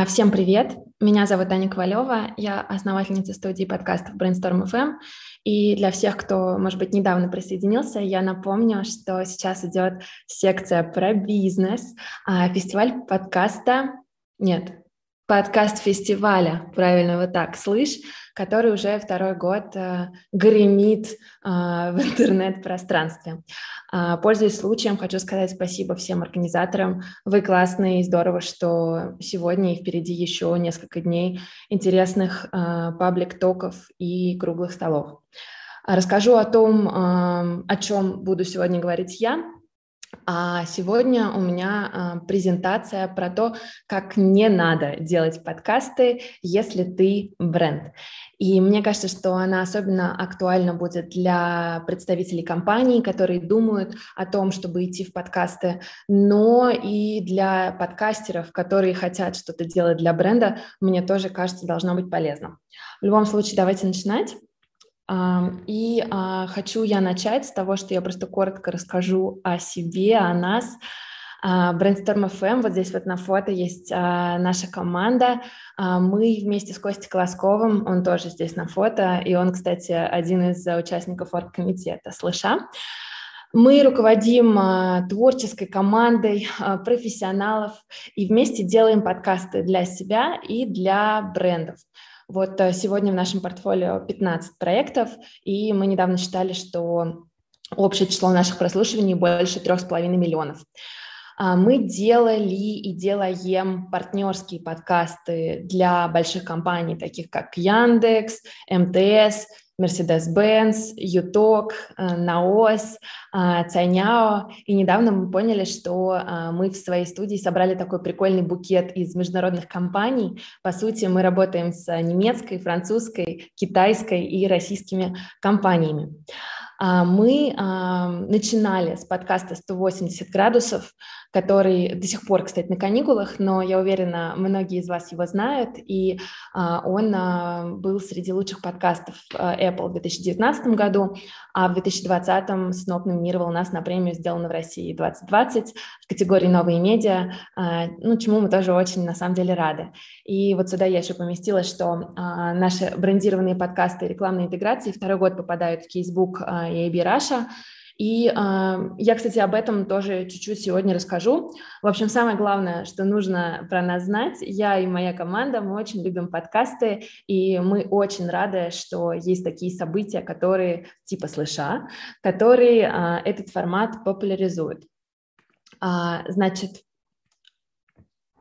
А, всем привет! Меня зовут Аня Ковалева, я основательница студии подкастов Brainstorm FM. И для всех, кто, может быть, недавно присоединился, я напомню, что сейчас идет секция про бизнес, а, фестиваль подкаста... Нет, подкаст фестиваля, правильно вот так, слышь, который уже второй год э, гремит э, в интернет-пространстве. Э, пользуясь случаем, хочу сказать спасибо всем организаторам. Вы классные и здорово, что сегодня и впереди еще несколько дней интересных э, паблик-токов и круглых столов. Расскажу о том, э, о чем буду сегодня говорить я. А сегодня у меня а, презентация про то, как не надо делать подкасты, если ты бренд. И мне кажется, что она особенно актуальна будет для представителей компаний, которые думают о том, чтобы идти в подкасты, но и для подкастеров, которые хотят что-то делать для бренда, мне тоже кажется, должно быть полезно. В любом случае, давайте начинать. И а, хочу я начать с того, что я просто коротко расскажу о себе, о нас. А, Brainstorm FM, вот здесь вот на фото есть а, наша команда. Мы вместе с Костей Колосковым, он тоже здесь на фото, и он, кстати, один из участников оргкомитета «Слыша». Мы руководим творческой командой профессионалов и вместе делаем подкасты для себя и для брендов. Вот э, сегодня в нашем портфолио 15 проектов, и мы недавно считали, что общее число наших прослушиваний больше 3,5 миллионов. А, мы делали и делаем партнерские подкасты для больших компаний, таких как Яндекс, МТС, Mercedes-Benz, Юток, э, Наос, э, Цайняо. И недавно мы поняли, что э, мы в своей студии собрали такой прикольный букет из международных компаний. По сути, мы работаем с немецкой, французской, китайской и российскими компаниями. А, мы начинали с подкаста «180 градусов», который до сих пор, кстати, на каникулах, но я уверена, многие из вас его знают, и а, он а, был среди лучших подкастов Apple в 2019 году, а в 2020 Snoop номинировал нас на премию «Сделано в России 2020» в категории «Новые медиа», ну, чему мы тоже очень, на самом деле, рады. И вот сюда я еще поместила, что наши брендированные подкасты рекламной интеграции второй год попадают в кейсбук и AB Russia. И э, я, кстати, об этом тоже чуть-чуть сегодня расскажу. В общем, самое главное, что нужно про нас знать, я и моя команда, мы очень любим подкасты, и мы очень рады, что есть такие события, которые типа слыша, которые э, этот формат популяризуют. А, значит,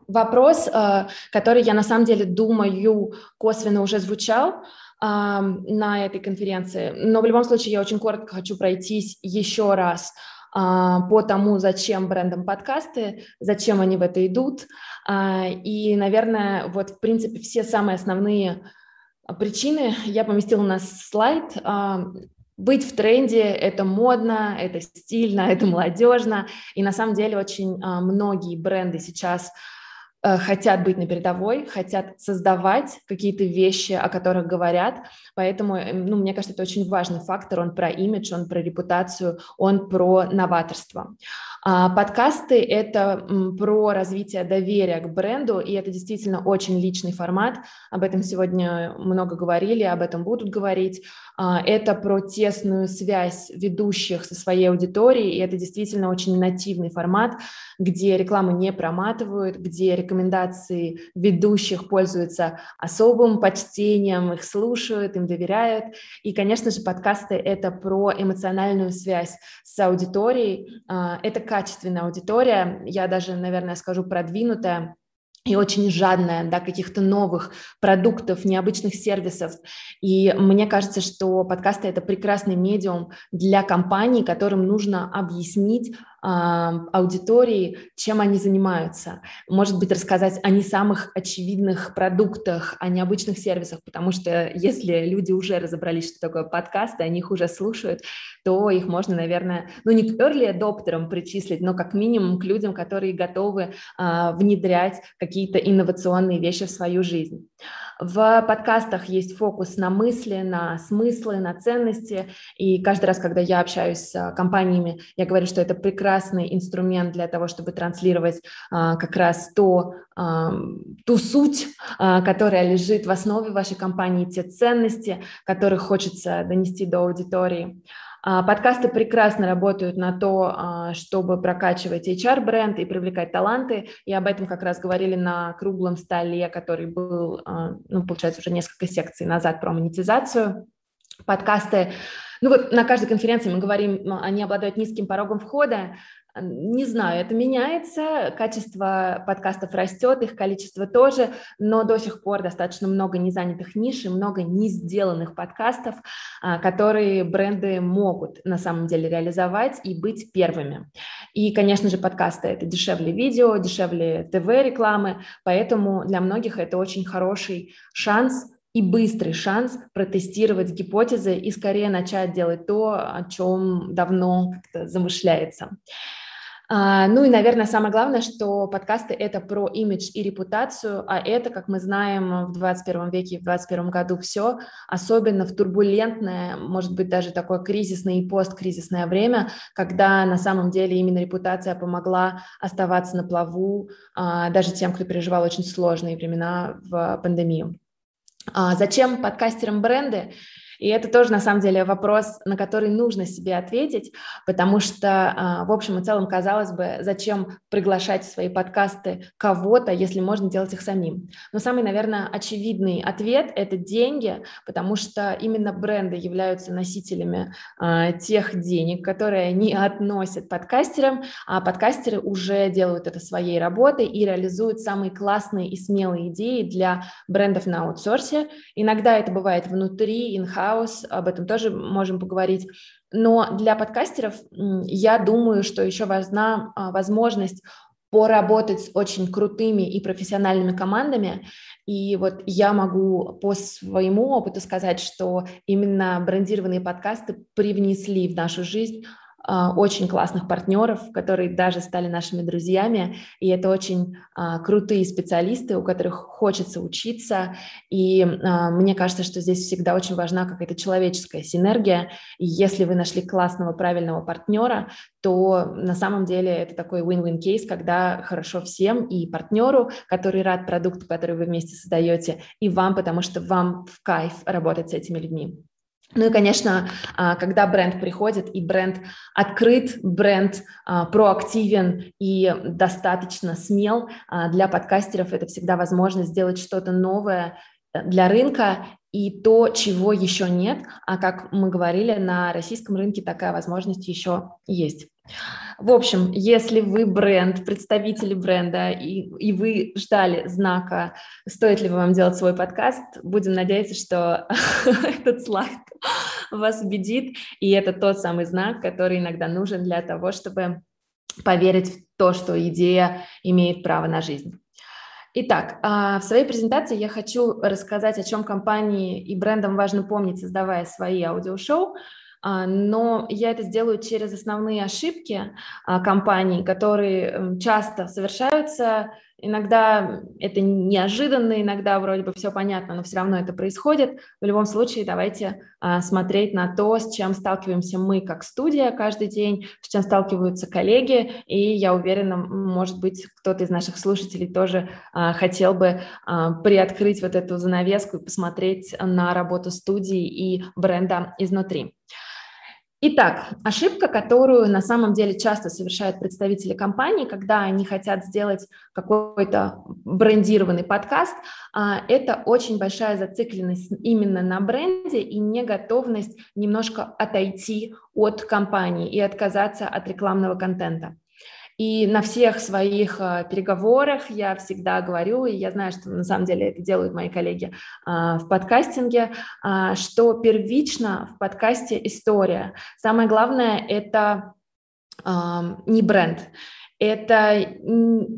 вопрос, э, который я на самом деле думаю косвенно уже звучал, на этой конференции. Но в любом случае я очень коротко хочу пройтись еще раз а, по тому, зачем брендам подкасты, зачем они в это идут. А, и, наверное, вот в принципе все самые основные причины я поместила на слайд. А, быть в тренде – это модно, это стильно, это молодежно. И на самом деле очень многие бренды сейчас – хотят быть на передовой, хотят создавать какие-то вещи, о которых говорят. Поэтому, эм, ну, мне кажется, это очень важный фактор. Он про имидж, он про репутацию, он про новаторство. А подкасты – это про развитие доверия к бренду, и это действительно очень личный формат. Об этом сегодня много говорили, об этом будут говорить. А, это про тесную связь ведущих со своей аудиторией, и это действительно очень нативный формат, где рекламу не проматывают, где рекомендации ведущих пользуются особым почтением, их слушают, им доверяют. И, конечно же, подкасты – это про эмоциональную связь с аудиторией. А, это качественная аудитория, я даже, наверное, скажу продвинутая, и очень жадная до каких-то новых продуктов, необычных сервисов. И мне кажется, что подкасты – это прекрасный медиум для компаний, которым нужно объяснить аудитории, чем они занимаются. Может быть, рассказать о не самых очевидных продуктах, о необычных сервисах, потому что если люди уже разобрались, что такое подкасты, они их уже слушают, то их можно, наверное, ну не к early adopterам причислить, но как минимум к людям, которые готовы а, внедрять какие-то инновационные вещи в свою жизнь. В подкастах есть фокус на мысли, на смыслы, на ценности. И каждый раз, когда я общаюсь с компаниями, я говорю, что это прекрасно прекрасный инструмент для того, чтобы транслировать а, как раз то, а, ту суть, а, которая лежит в основе вашей компании, те ценности, которые хочется донести до аудитории. Подкасты прекрасно работают на то, чтобы прокачивать HR-бренд и привлекать таланты, и об этом как раз говорили на круглом столе, который был, ну, получается, уже несколько секций назад про монетизацию. Подкасты ну вот на каждой конференции мы говорим, они обладают низким порогом входа, не знаю, это меняется, качество подкастов растет, их количество тоже, но до сих пор достаточно много незанятых ниш и много не сделанных подкастов, а, которые бренды могут на самом деле реализовать и быть первыми. И, конечно же, подкасты – это дешевле видео, дешевле ТВ-рекламы, поэтому для многих это очень хороший шанс и быстрый шанс протестировать гипотезы и скорее начать делать то, о чем давно как-то замышляется. А, ну и, наверное, самое главное, что подкасты – это про имидж и репутацию, а это, как мы знаем, в 21 веке и в 21 году все, особенно в турбулентное, может быть, даже такое кризисное и посткризисное время, когда на самом деле именно репутация помогла оставаться на плаву а, даже тем, кто переживал очень сложные времена в пандемию. А зачем подкастерам бренды? И это тоже, на самом деле, вопрос, на который нужно себе ответить, потому что, а, в общем и целом, казалось бы, зачем приглашать в свои подкасты кого-то, если можно делать их самим. Но самый, наверное, очевидный ответ – это деньги, потому что именно бренды являются носителями а, тех денег, которые они относят подкастерам, а подкастеры уже делают это своей работой и реализуют самые классные и смелые идеи для брендов на аутсорсе. Иногда это бывает внутри, in-house, хаос, об этом тоже можем поговорить. Но для подкастеров я думаю, что еще важна а, возможность поработать с очень крутыми и профессиональными командами. И вот я могу по своему опыту сказать, что именно брендированные подкасты привнесли в нашу жизнь очень классных партнеров, которые даже стали нашими друзьями, и это очень а, крутые специалисты, у которых хочется учиться, и а, мне кажется, что здесь всегда очень важна какая-то человеческая синергия, и если вы нашли классного, правильного партнера, то на самом деле это такой win-win кейс, когда хорошо всем, и партнеру, который рад продукту, который вы вместе создаете, и вам, потому что вам в кайф работать с этими людьми. Ну и, конечно, а, когда бренд приходит, и бренд открыт, бренд а, проактивен и достаточно смел, а, для подкастеров это всегда возможность сделать что-то новое э, для рынка и то, чего еще нет. А как мы говорили, на российском рынке такая возможность еще есть. В общем, если вы бренд, представители бренда, и, и вы ждали знака, стоит ли вам делать свой подкаст, будем надеяться, что этот слайд вас убедит, и это тот самый знак, который иногда нужен для того, чтобы поверить в то, что идея имеет право на жизнь. Итак, а, в своей презентации я хочу рассказать, о чем компании и брендам важно помнить, создавая свои аудиошоу, а, но я это сделаю через основные ошибки а, компаний, которые часто совершаются. Иногда это неожиданно, иногда вроде бы все понятно, но все равно это происходит. В любом случае, давайте а, смотреть на то, с чем сталкиваемся мы как студия каждый день, с чем сталкиваются коллеги, и я уверена, может быть, кто-то из наших слушателей тоже хотел бы приоткрыть вот эту занавеску и посмотреть на работу студии и бренда изнутри. Итак, ошибка, которую на самом деле часто совершают представители компании, когда они хотят сделать какой-то брендированный подкаст, а, это очень большая зацикленность именно на бренде и неготовность немножко отойти от компании и отказаться от рекламного контента. И на всех своих а, переговорах я всегда говорю, и я знаю, что на самом деле это делают мои коллеги а, в подкастинге, а, что первично в подкасте история. Самое главное – это не бренд, это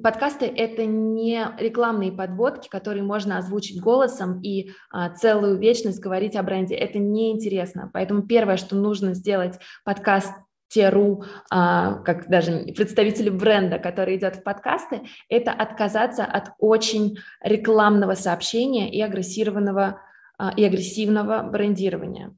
подкасты, это не рекламные подводки, которые можно озвучить голосом и а, целую вечность говорить о бренде. Это неинтересно. Поэтому первое, что нужно сделать подкаст теру, а, как даже представители бренда, который идет в подкасты, это отказаться от очень рекламного сообщения и агрессированного а, и агрессивного брендирования.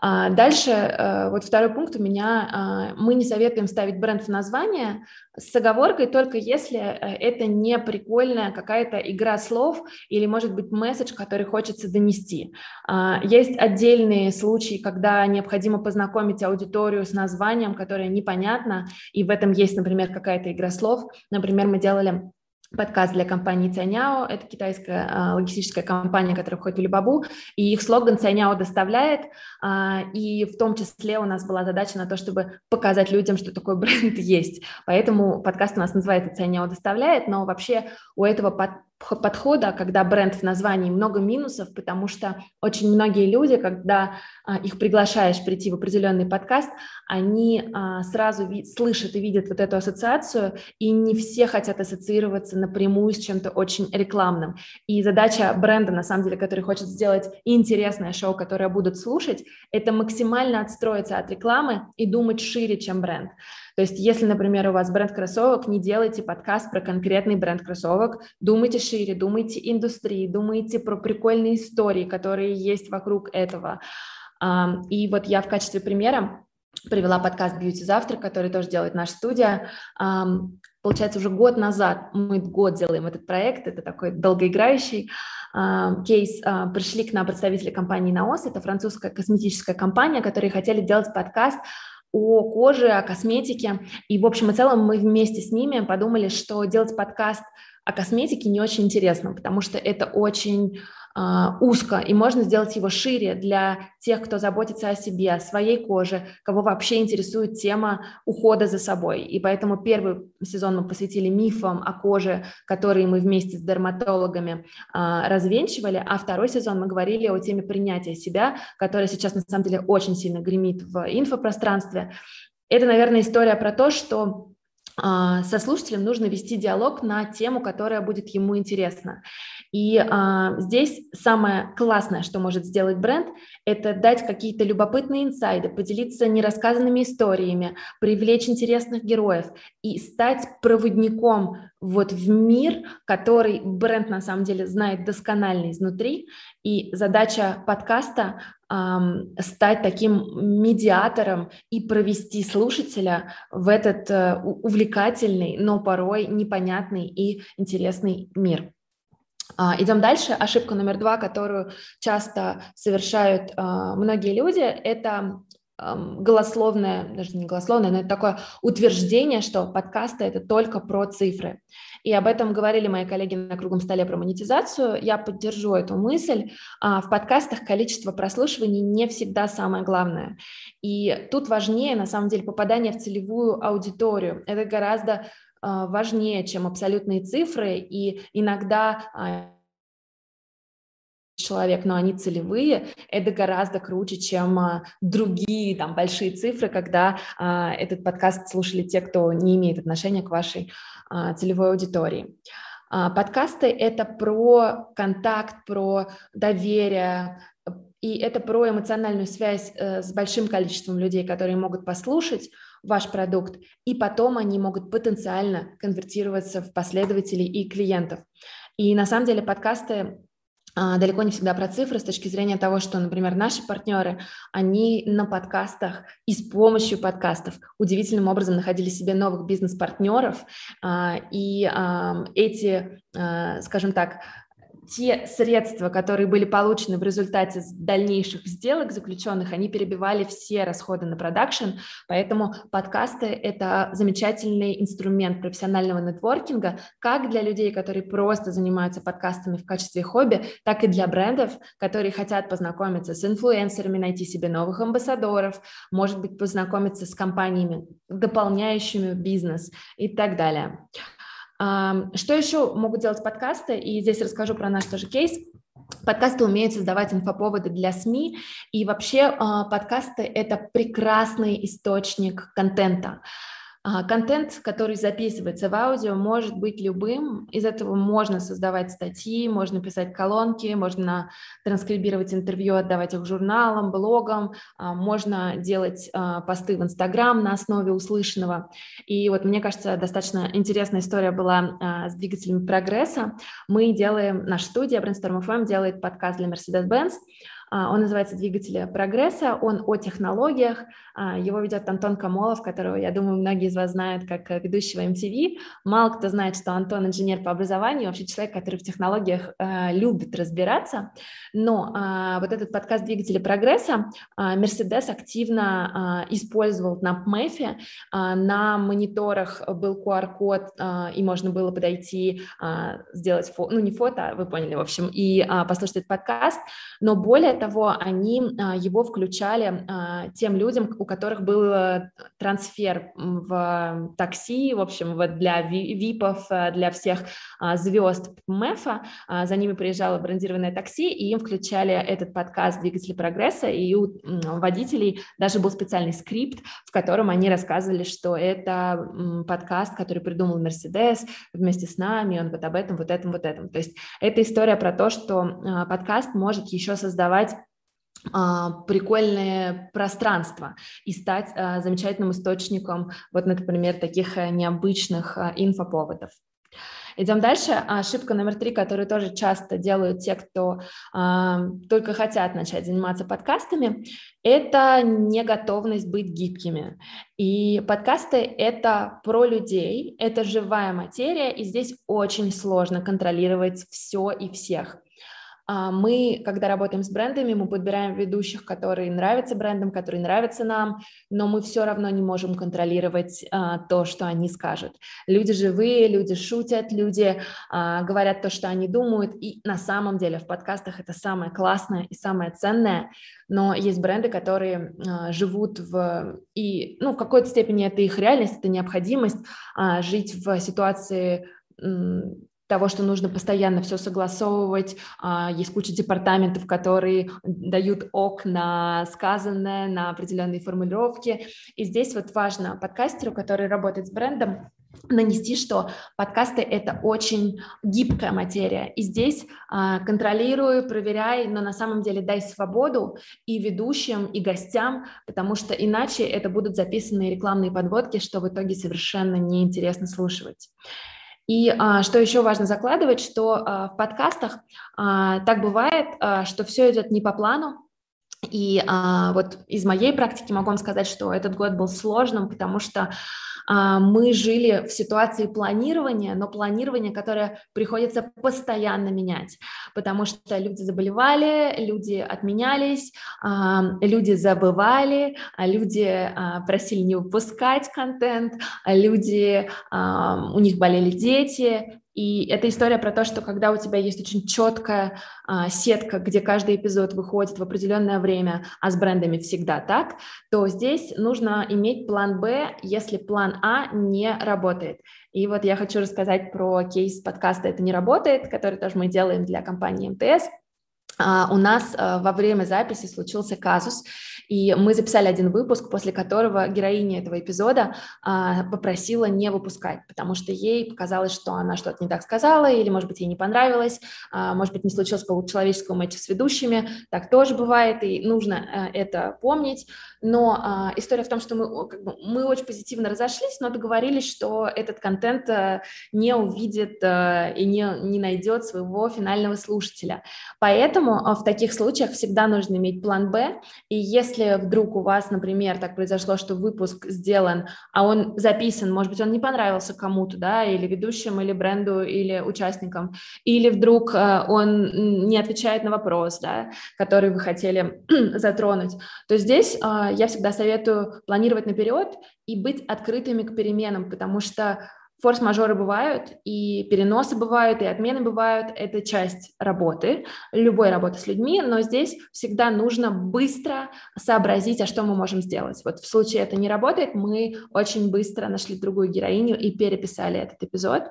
Дальше, э, вот второй пункт у меня, а, мы не советуем ставить бренд в название с оговоркой только если э, это не прикольная какая-то игра слов или, может быть, месседж, который хочется донести. А, есть отдельные случаи, когда необходимо познакомить аудиторию с названием, которое непонятно, и в этом есть, например, какая-то игра слов. Например, мы делали подкаст для компании Цаняо. Это китайская а, логистическая компания, которая входит в Либабу, и их слоган Цаняо доставляет. А, и в том числе у нас была задача на то, чтобы показать людям, что такой бренд есть. Поэтому подкаст у нас называется Цаняо доставляет, но вообще у этого под подхода, когда бренд в названии, много минусов, потому что очень многие люди, когда а, их приглашаешь прийти в определенный подкаст, они а, сразу слышат и видят вот эту ассоциацию, и не все хотят ассоциироваться напрямую с чем-то очень рекламным. И задача бренда, на самом деле, который хочет сделать интересное шоу, которое будут слушать, это максимально отстроиться от рекламы и думать шире, чем бренд. То есть, если, например, у вас бренд кроссовок, не делайте подкаст про конкретный бренд кроссовок, думайте шире, думайте индустрии, думайте про прикольные истории, которые есть вокруг этого. И вот я в качестве примера привела подкаст «Бьюти Завтрак», который тоже делает наша студия. Получается, уже год назад, мы год делаем этот проект, это такой долгоиграющий кейс. А, пришли к нам представители компании «Наос», это французская косметическая компания, которые хотели делать подкаст о коже, о косметике. И в общем и целом мы вместе с ними подумали, что делать подкаст о косметике не очень интересно, потому что это очень узко, и можно сделать его шире для тех, кто заботится о себе, о своей коже, кого вообще интересует тема ухода за собой. И поэтому первый сезон мы посвятили мифам о коже, которые мы вместе с дерматологами а, развенчивали, а второй сезон мы говорили о теме принятия себя, которая сейчас на самом деле очень сильно гремит в инфопространстве. Это, наверное, история про то, что а, со слушателем нужно вести диалог на тему, которая будет ему интересна. И а, здесь самое классное, что может сделать бренд, это дать какие-то любопытные инсайды, поделиться нерассказанными историями, привлечь интересных героев и стать проводником вот в мир, который бренд на самом деле знает досконально изнутри. И задача подкаста эм, стать таким медиатором и провести слушателя в этот э, увлекательный, но порой непонятный и интересный мир. А, идем дальше. Ошибка номер два, которую часто совершают а, многие люди, это голословное, даже не голословное, но это такое утверждение, что подкасты это только про цифры. И об этом говорили мои коллеги на круглом столе про монетизацию. Я поддержу эту мысль. А, в подкастах количество прослушиваний не всегда самое главное. И тут важнее, на самом деле, попадание в целевую аудиторию. Это гораздо важнее, чем абсолютные цифры, и иногда а, человек, но они целевые, это гораздо круче, чем а, другие там большие цифры, когда а, этот подкаст слушали те, кто не имеет отношения к вашей а, целевой аудитории. А, подкасты – это про контакт, про доверие, и это про эмоциональную связь э, с большим количеством людей, которые могут послушать, ваш продукт, и потом они могут потенциально конвертироваться в последователей и клиентов. И на самом деле подкасты а, далеко не всегда про цифры с точки зрения того, что, например, наши партнеры, они на подкастах и с помощью подкастов удивительным образом находили себе новых бизнес-партнеров, а, и эти, а, скажем так, те средства, которые были получены в результате дальнейших сделок заключенных, они перебивали все расходы на продакшн, поэтому подкасты – это замечательный инструмент профессионального нетворкинга, как для людей, которые просто занимаются подкастами в качестве хобби, так и для брендов, которые хотят познакомиться с инфлюенсерами, найти себе новых амбассадоров, может быть, познакомиться с компаниями, дополняющими бизнес и так далее. Что еще могут делать подкасты? И здесь расскажу про наш тоже кейс. Подкасты умеют создавать инфоповоды для СМИ, и вообще а, подкасты – это прекрасный источник контента. А, контент, который записывается в аудио, может быть любым. Из этого можно создавать статьи, можно писать колонки, можно транскрибировать интервью, отдавать их журналам, блогам, а, можно делать а, посты в Инстаграм на основе услышанного. И вот мне кажется, достаточно интересная история была с двигателями прогресса. Мы делаем, наша студия Brainstorm FM делает подкаст для Mercedes-Benz, А, он называется «Двигатели прогресса», он о технологиях. А, его ведет Антон Камолов, которого, я думаю, многие из вас знают как ведущего MTV. Мало кто знает, что Антон инженер по образованию, вообще человек, который в технологиях а, любит разбираться. Но вот этот подкаст «Двигатели прогресса» Mercedes активно использовал на PMF. На мониторах был QR-код, и можно было подойти, сделать фото, ну не фото, вы поняли, в общем, и послушать этот подкаст. Но более того, они а, его включали а, тем людям, у которых был э, трансфер в такси, в общем, вот для ВИПов, э, для всех а, звезд МЭФа, за ними приезжало брендированное такси, и им включали этот подкаст «Двигатели прогресса», и у водителей даже был специальный скрипт, в котором они рассказывали, что это подкаст, который придумал Мерседес вместе с нами, он вот об этом, вот этом, вот этом. То есть это история про то, что подкаст может еще создавать прикольное пространство и стать а, замечательным источником, вот, например, таких э, необычных а, инфоповодов. Идем дальше. Ошибка номер три, которую тоже часто делают те, кто э, только хотят начать заниматься подкастами, это неготовность быть гибкими. И подкасты — это про людей, это живая материя, и здесь очень сложно контролировать все и всех. А, мы, когда работаем с брендами, мы подбираем ведущих, которые нравятся брендам, которые нравятся нам, но мы все равно не можем контролировать а, то, что они скажут. Люди живые, люди шутят, люди а, говорят то, что они думают, и на самом деле в подкастах это самое классное и самое ценное, но есть бренды, которые живут в... И, ну, в какой-то степени это их реальность, это необходимость жить в ситуации того, что нужно постоянно все согласовывать. А, есть куча департаментов, которые дают ок на сказанное, на определенные формулировки. И здесь вот важно подкастеру, который работает с брендом, нанести, что подкасты — это очень гибкая материя. И здесь а, контролируй, проверяй, но на самом деле дай свободу и ведущим, и гостям, потому что иначе это будут записанные рекламные подводки, что в итоге совершенно неинтересно слушать. И а, что еще важно закладывать, что а, в подкастах а, так бывает, а, что все идет не по плану, и а, вот из моей практики могу вам сказать, что этот год был сложным, потому что мы жили в ситуации планирования, но планирование, которое приходится постоянно менять, потому что люди заболевали, люди отменялись, а, люди забывали, а люди просили не выпускать контент, люди, у них болели дети, и это история про то, что когда у тебя есть очень четкая а, сетка, где каждый эпизод выходит в определенное время, а с брендами всегда так, то здесь нужно иметь план Б, если план А не работает. И вот я хочу рассказать про кейс подкаста «Это не работает», который тоже мы делаем для компании МТС. Uh, у нас uh, во время записи случился казус, и мы записали один выпуск, после которого героиня этого эпизода uh, попросила не выпускать, потому что ей показалось, что она что-то не так сказала, или, может быть, ей не понравилось, может быть, не случилось человеческого матча с ведущими, так тоже бывает, и нужно это помнить. Но история в том, что мы, как бы, мы очень позитивно разошлись, но договорились, что этот контент не увидит и не, не найдет своего финального слушателя. Поэтому а, в таких случаях всегда нужно иметь план Б. И если вдруг у вас, например, так произошло, что выпуск сделан, а он записан, может быть, он не понравился кому-то, да, или ведущим, или бренду, или участникам, или вдруг а, он не отвечает на вопрос, да, который вы хотели затронуть, то здесь а, я всегда советую планировать наперед и быть открытыми к переменам, потому что Форс-мажоры бывают, и переносы бывают, и отмены бывают. Это часть работы, любой работы с людьми, но здесь всегда нужно быстро сообразить, а что мы можем сделать. Вот в случае это не работает, мы очень быстро нашли другую героиню и переписали этот эпизод.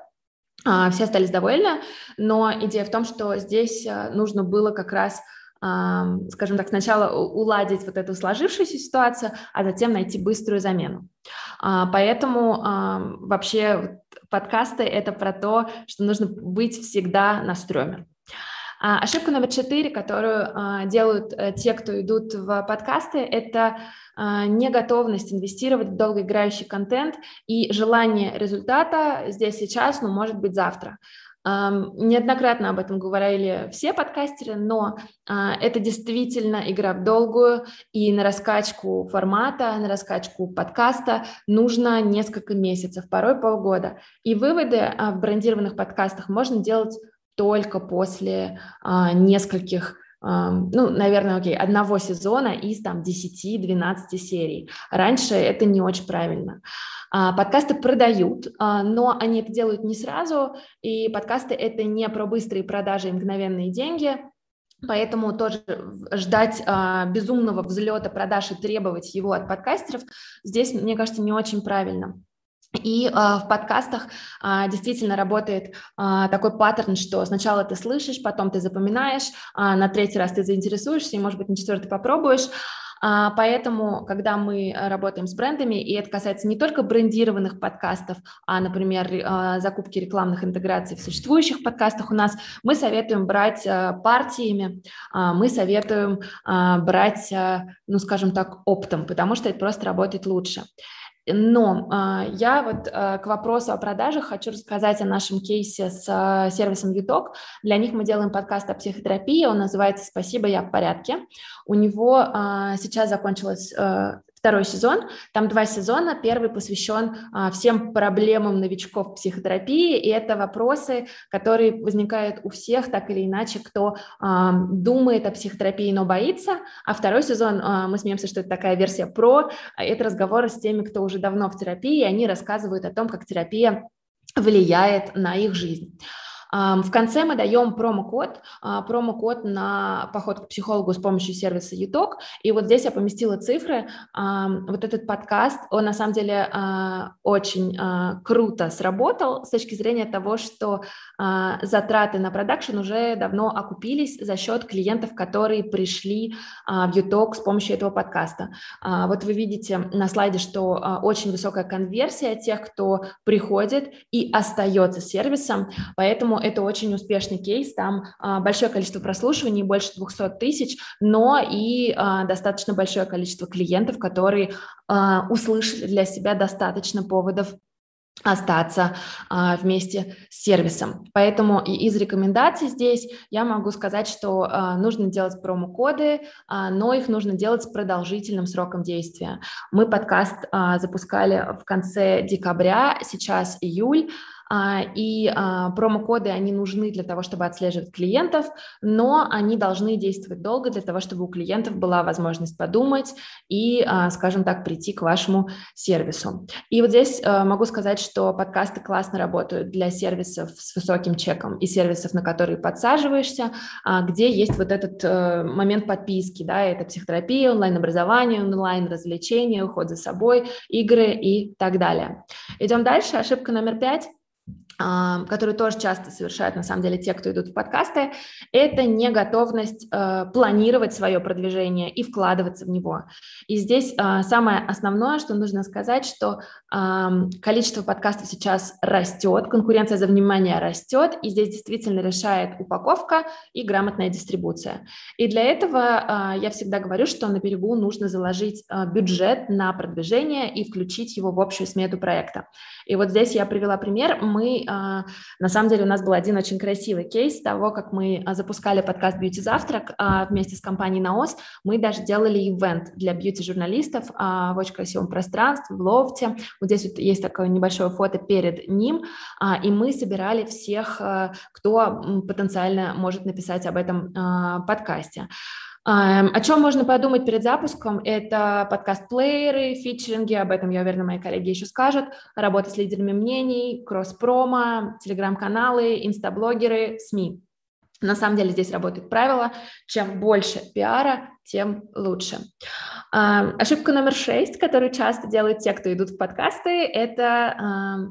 А, все остались довольны, но идея в том, что здесь э, нужно было как раз скажем так, сначала уладить вот эту сложившуюся ситуацию, а затем найти быструю замену. А, поэтому вообще подкасты — это про то, что нужно быть всегда на стреме. А, ошибка номер четыре, которую а, делают э, те, кто идут в подкасты, это неготовность инвестировать в долгоиграющий контент и желание результата здесь сейчас, но может быть завтра. Неоднократно об этом говорили все подкастеры, но а, это действительно игра в долгую, и на раскачку формата, на раскачку подкаста нужно несколько месяцев, порой полгода. И выводы а, в брендированных подкастах можно делать только после а, нескольких ну, наверное, окей, одного сезона из там 10-12 серий. Раньше это не очень правильно. А, подкасты продают, а, но они это делают не сразу, и подкасты это не про быстрые продажи и мгновенные деньги, Поэтому тоже ждать а, безумного взлета продаж и требовать его от подкастеров здесь, мне кажется, не очень правильно. И а, в подкастах а, действительно работает а, такой паттерн, что сначала ты слышишь, потом ты запоминаешь, а, на третий раз ты заинтересуешься, и, может быть, на четвертый попробуешь. Поэтому, когда мы работаем с брендами, и это касается не только брендированных подкастов, а, например, закупки рекламных интеграций в существующих подкастах у нас, мы советуем брать партиями, мы советуем брать, ну, скажем так, оптом, потому что это просто работает лучше. Но э, я вот э, к вопросу о продажах хочу рассказать о нашем кейсе с э, сервисом Юток. Для них мы делаем подкаст о психотерапии, он называется «Спасибо, я в порядке». У него э, сейчас закончилась э, второй сезон. Там два сезона. Первый посвящен а, всем проблемам новичков психотерапии, и это вопросы, которые возникают у всех, так или иначе, кто а, думает о психотерапии, но боится. А второй сезон, а, мы смеемся, что это такая версия про, а это разговоры с теми, кто уже давно в терапии, и они рассказывают о том, как терапия влияет на их жизнь. В конце мы даем промокод, а, промокод на поход к психологу с помощью сервиса ЮТОК. И вот здесь я поместила цифры. Вот этот подкаст, он на самом деле а, очень а, круто сработал с точки зрения того, что затраты на продакшн уже давно окупились за счет клиентов, которые пришли в ЮТОК с помощью этого подкаста. Вот вы видите на слайде, что очень высокая конверсия тех, кто приходит и остается сервисом, поэтому это очень успешный кейс, там а, большое количество прослушиваний, больше 200 тысяч, но и а, достаточно большое количество клиентов, которые а, услышали для себя достаточно поводов остаться а, вместе с сервисом. Поэтому из рекомендаций здесь я могу сказать, что а, нужно делать промокоды, а, но их нужно делать с продолжительным сроком действия. Мы подкаст а, запускали в конце декабря, сейчас июль. А, и а, промокоды, они нужны для того, чтобы отслеживать клиентов, но они должны действовать долго для того, чтобы у клиентов была возможность подумать и, а, скажем так, прийти к вашему сервису. И вот здесь могу сказать, что подкасты классно работают для сервисов с высоким чеком и сервисов, на которые подсаживаешься, где есть вот этот э, момент подписки, да, это психотерапия, онлайн-образование, онлайн-развлечения, уход за собой, игры и так далее. Идем дальше. Ошибка номер пять которую тоже часто совершают на самом деле те, кто идут в подкасты, это неготовность э, планировать свое продвижение и вкладываться в него. И здесь э, самое основное, что нужно сказать, что количество подкастов сейчас растет, конкуренция за внимание растет, и здесь действительно решает упаковка и грамотная дистрибуция. И для этого э, я всегда говорю, что на берегу нужно заложить э, бюджет на продвижение и включить его в общую смету проекта. И вот здесь я привела пример. Мы а, на самом деле у нас был один очень красивый кейс того, как мы а, запускали подкаст «Бьюти Завтрак» а, вместе с компанией «Наос». Мы даже делали ивент для бьюти-журналистов в очень красивом пространстве, в лофте. Вот здесь вот есть такое небольшое фото перед ним, и мы собирали всех, кто потенциально может написать об этом подкасте. О чем можно подумать перед запуском? Это подкаст-плееры, фичеринги, об этом, я уверена, мои коллеги еще скажут, работа с лидерами мнений, кросс-промо, телеграм-каналы, инстаблогеры, СМИ. На самом деле здесь работает правило, чем больше пиара, тем лучше. Ошибка номер шесть, которую часто делают те, кто идут в подкасты, это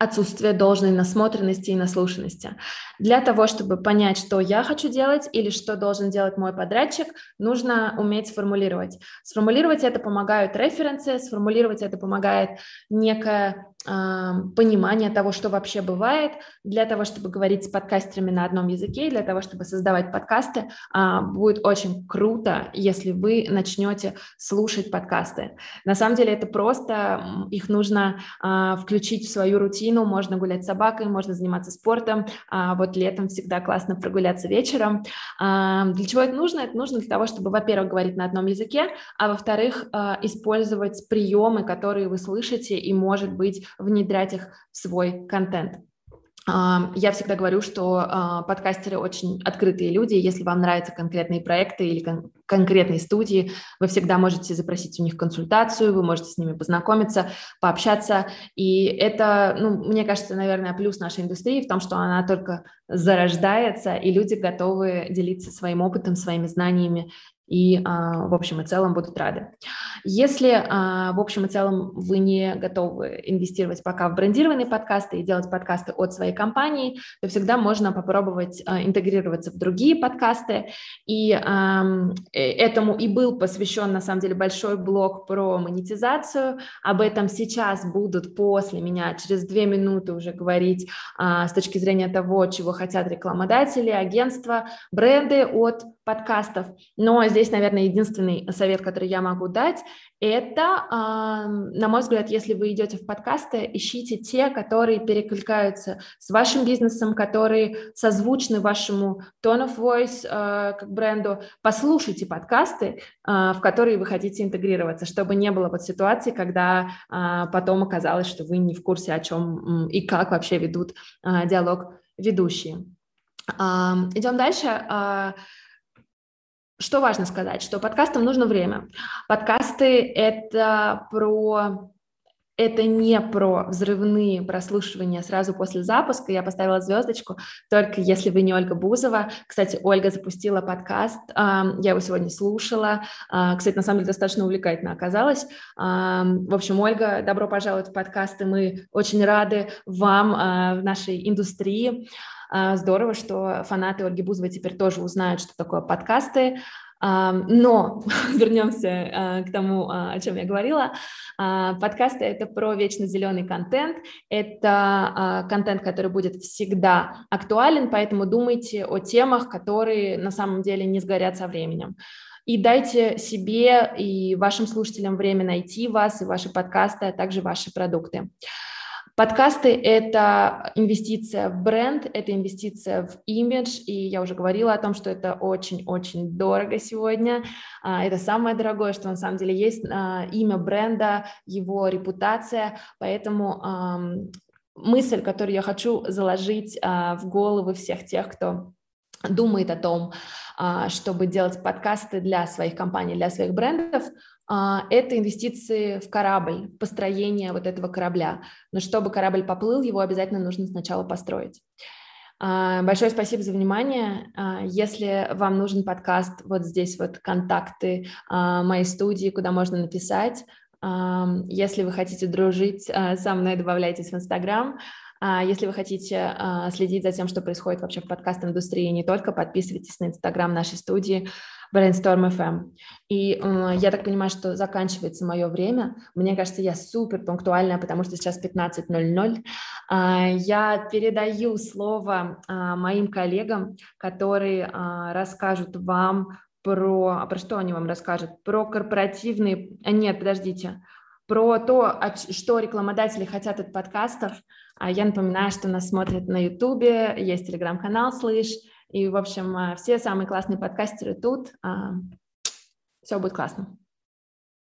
отсутствие должной насмотренности и наслушанности. Для того, чтобы понять, что я хочу делать или что должен делать мой подрядчик, нужно уметь сформулировать. Сформулировать это помогают референсы, сформулировать это помогает некое понимание того, что вообще бывает, для того, чтобы говорить с подкастерами на одном языке, для того, чтобы создавать подкасты, а, будет очень круто, если вы начнете слушать подкасты. На самом деле это просто, их нужно а, включить в свою рутину, рутину, можно гулять с собакой, можно заниматься спортом, а вот летом всегда классно прогуляться вечером. А, для чего это нужно? Это нужно для того, чтобы, во-первых, говорить на одном языке, а во-вторых, а, использовать приемы, которые вы слышите, и, может быть, внедрять их в свой контент. Я всегда говорю, что а, подкастеры очень открытые люди. Если вам нравятся конкретные проекты или кон- конкретные студии, вы всегда можете запросить у них консультацию, вы можете с ними познакомиться, пообщаться. И это, ну, мне кажется, наверное, плюс нашей индустрии в том, что она только зарождается, и люди готовы делиться своим опытом, своими знаниями и а, в общем и целом будут рады. Если а, в общем и целом вы не готовы инвестировать пока в брендированные подкасты и делать подкасты от своей компании, то всегда можно попробовать а, интегрироваться в другие подкасты. И э, этому и был посвящен на самом деле большой блог про монетизацию. Об этом сейчас будут после меня через две минуты уже говорить с точки зрения того, чего хотят рекламодатели, агентства, бренды от подкастов. Но здесь, наверное, единственный совет, который я могу дать, это, на мой взгляд, если вы идете в подкасты, ищите те, которые перекликаются с вашим бизнесом, которые созвучны вашему tone of voice э, как бренду. Послушайте подкасты, э, в которые вы хотите интегрироваться, чтобы не было вот ситуации, когда э, потом оказалось, что вы не в курсе, о чем и как вообще ведут диалог ведущие. Идем дальше. Что важно сказать, что подкастам нужно время. Подкасты — это про это не про взрывные прослушивания сразу после запуска. Я поставила звездочку, только если вы не Ольга Бузова. Кстати, Ольга запустила подкаст, я его сегодня слушала. А, кстати, на самом деле достаточно увлекательно оказалось. В общем, Ольга, добро пожаловать в подкасты. Мы очень рады вам а, в нашей индустрии. А, здорово, что фанаты Ольги Бузовой теперь тоже узнают, что такое подкасты. Но вернемся а, к тому, а, о чем я говорила. Подкасты — это про вечно зеленый контент. Это контент, который будет всегда актуален, поэтому думайте о темах, которые на самом деле не сгорят со временем и дайте себе и вашим слушателям время найти вас и ваши подкасты, а также ваши продукты. Подкасты – это инвестиция в бренд, это инвестиция в имидж, и я уже говорила о том, что это очень-очень дорого сегодня. А, это самое дорогое, что на самом деле есть. А, имя бренда, его репутация, поэтому мысль, которую я хочу заложить а, в головы всех тех, кто думает о том, чтобы делать подкасты для своих компаний, для своих брендов, это инвестиции в корабль, в построение вот этого корабля. Но чтобы корабль поплыл, его обязательно нужно сначала построить. А, большое спасибо за внимание. А, если вам нужен подкаст, вот здесь вот контакты моей студии, куда можно написать. Если вы хотите дружить со мной, добавляйтесь в Инстаграм. Если вы хотите следить за тем, что происходит вообще в подкаст-индустрии, не только подписывайтесь на Инстаграм нашей студии. Brainstorm FM. И э, я так понимаю, что заканчивается мое время. Мне кажется, я супер пунктуальная, потому что сейчас 15.00. Э, я передаю слово э, моим коллегам, которые э, расскажут вам про... А про что они вам расскажут? Про корпоративные... А, нет, подождите про то, что рекламодатели хотят от подкастов. А я напоминаю, что нас смотрят на Ютубе, есть телеграм-канал «Слышь», и, в общем, э, все самые классные подкастеры тут. А, Все будет классно.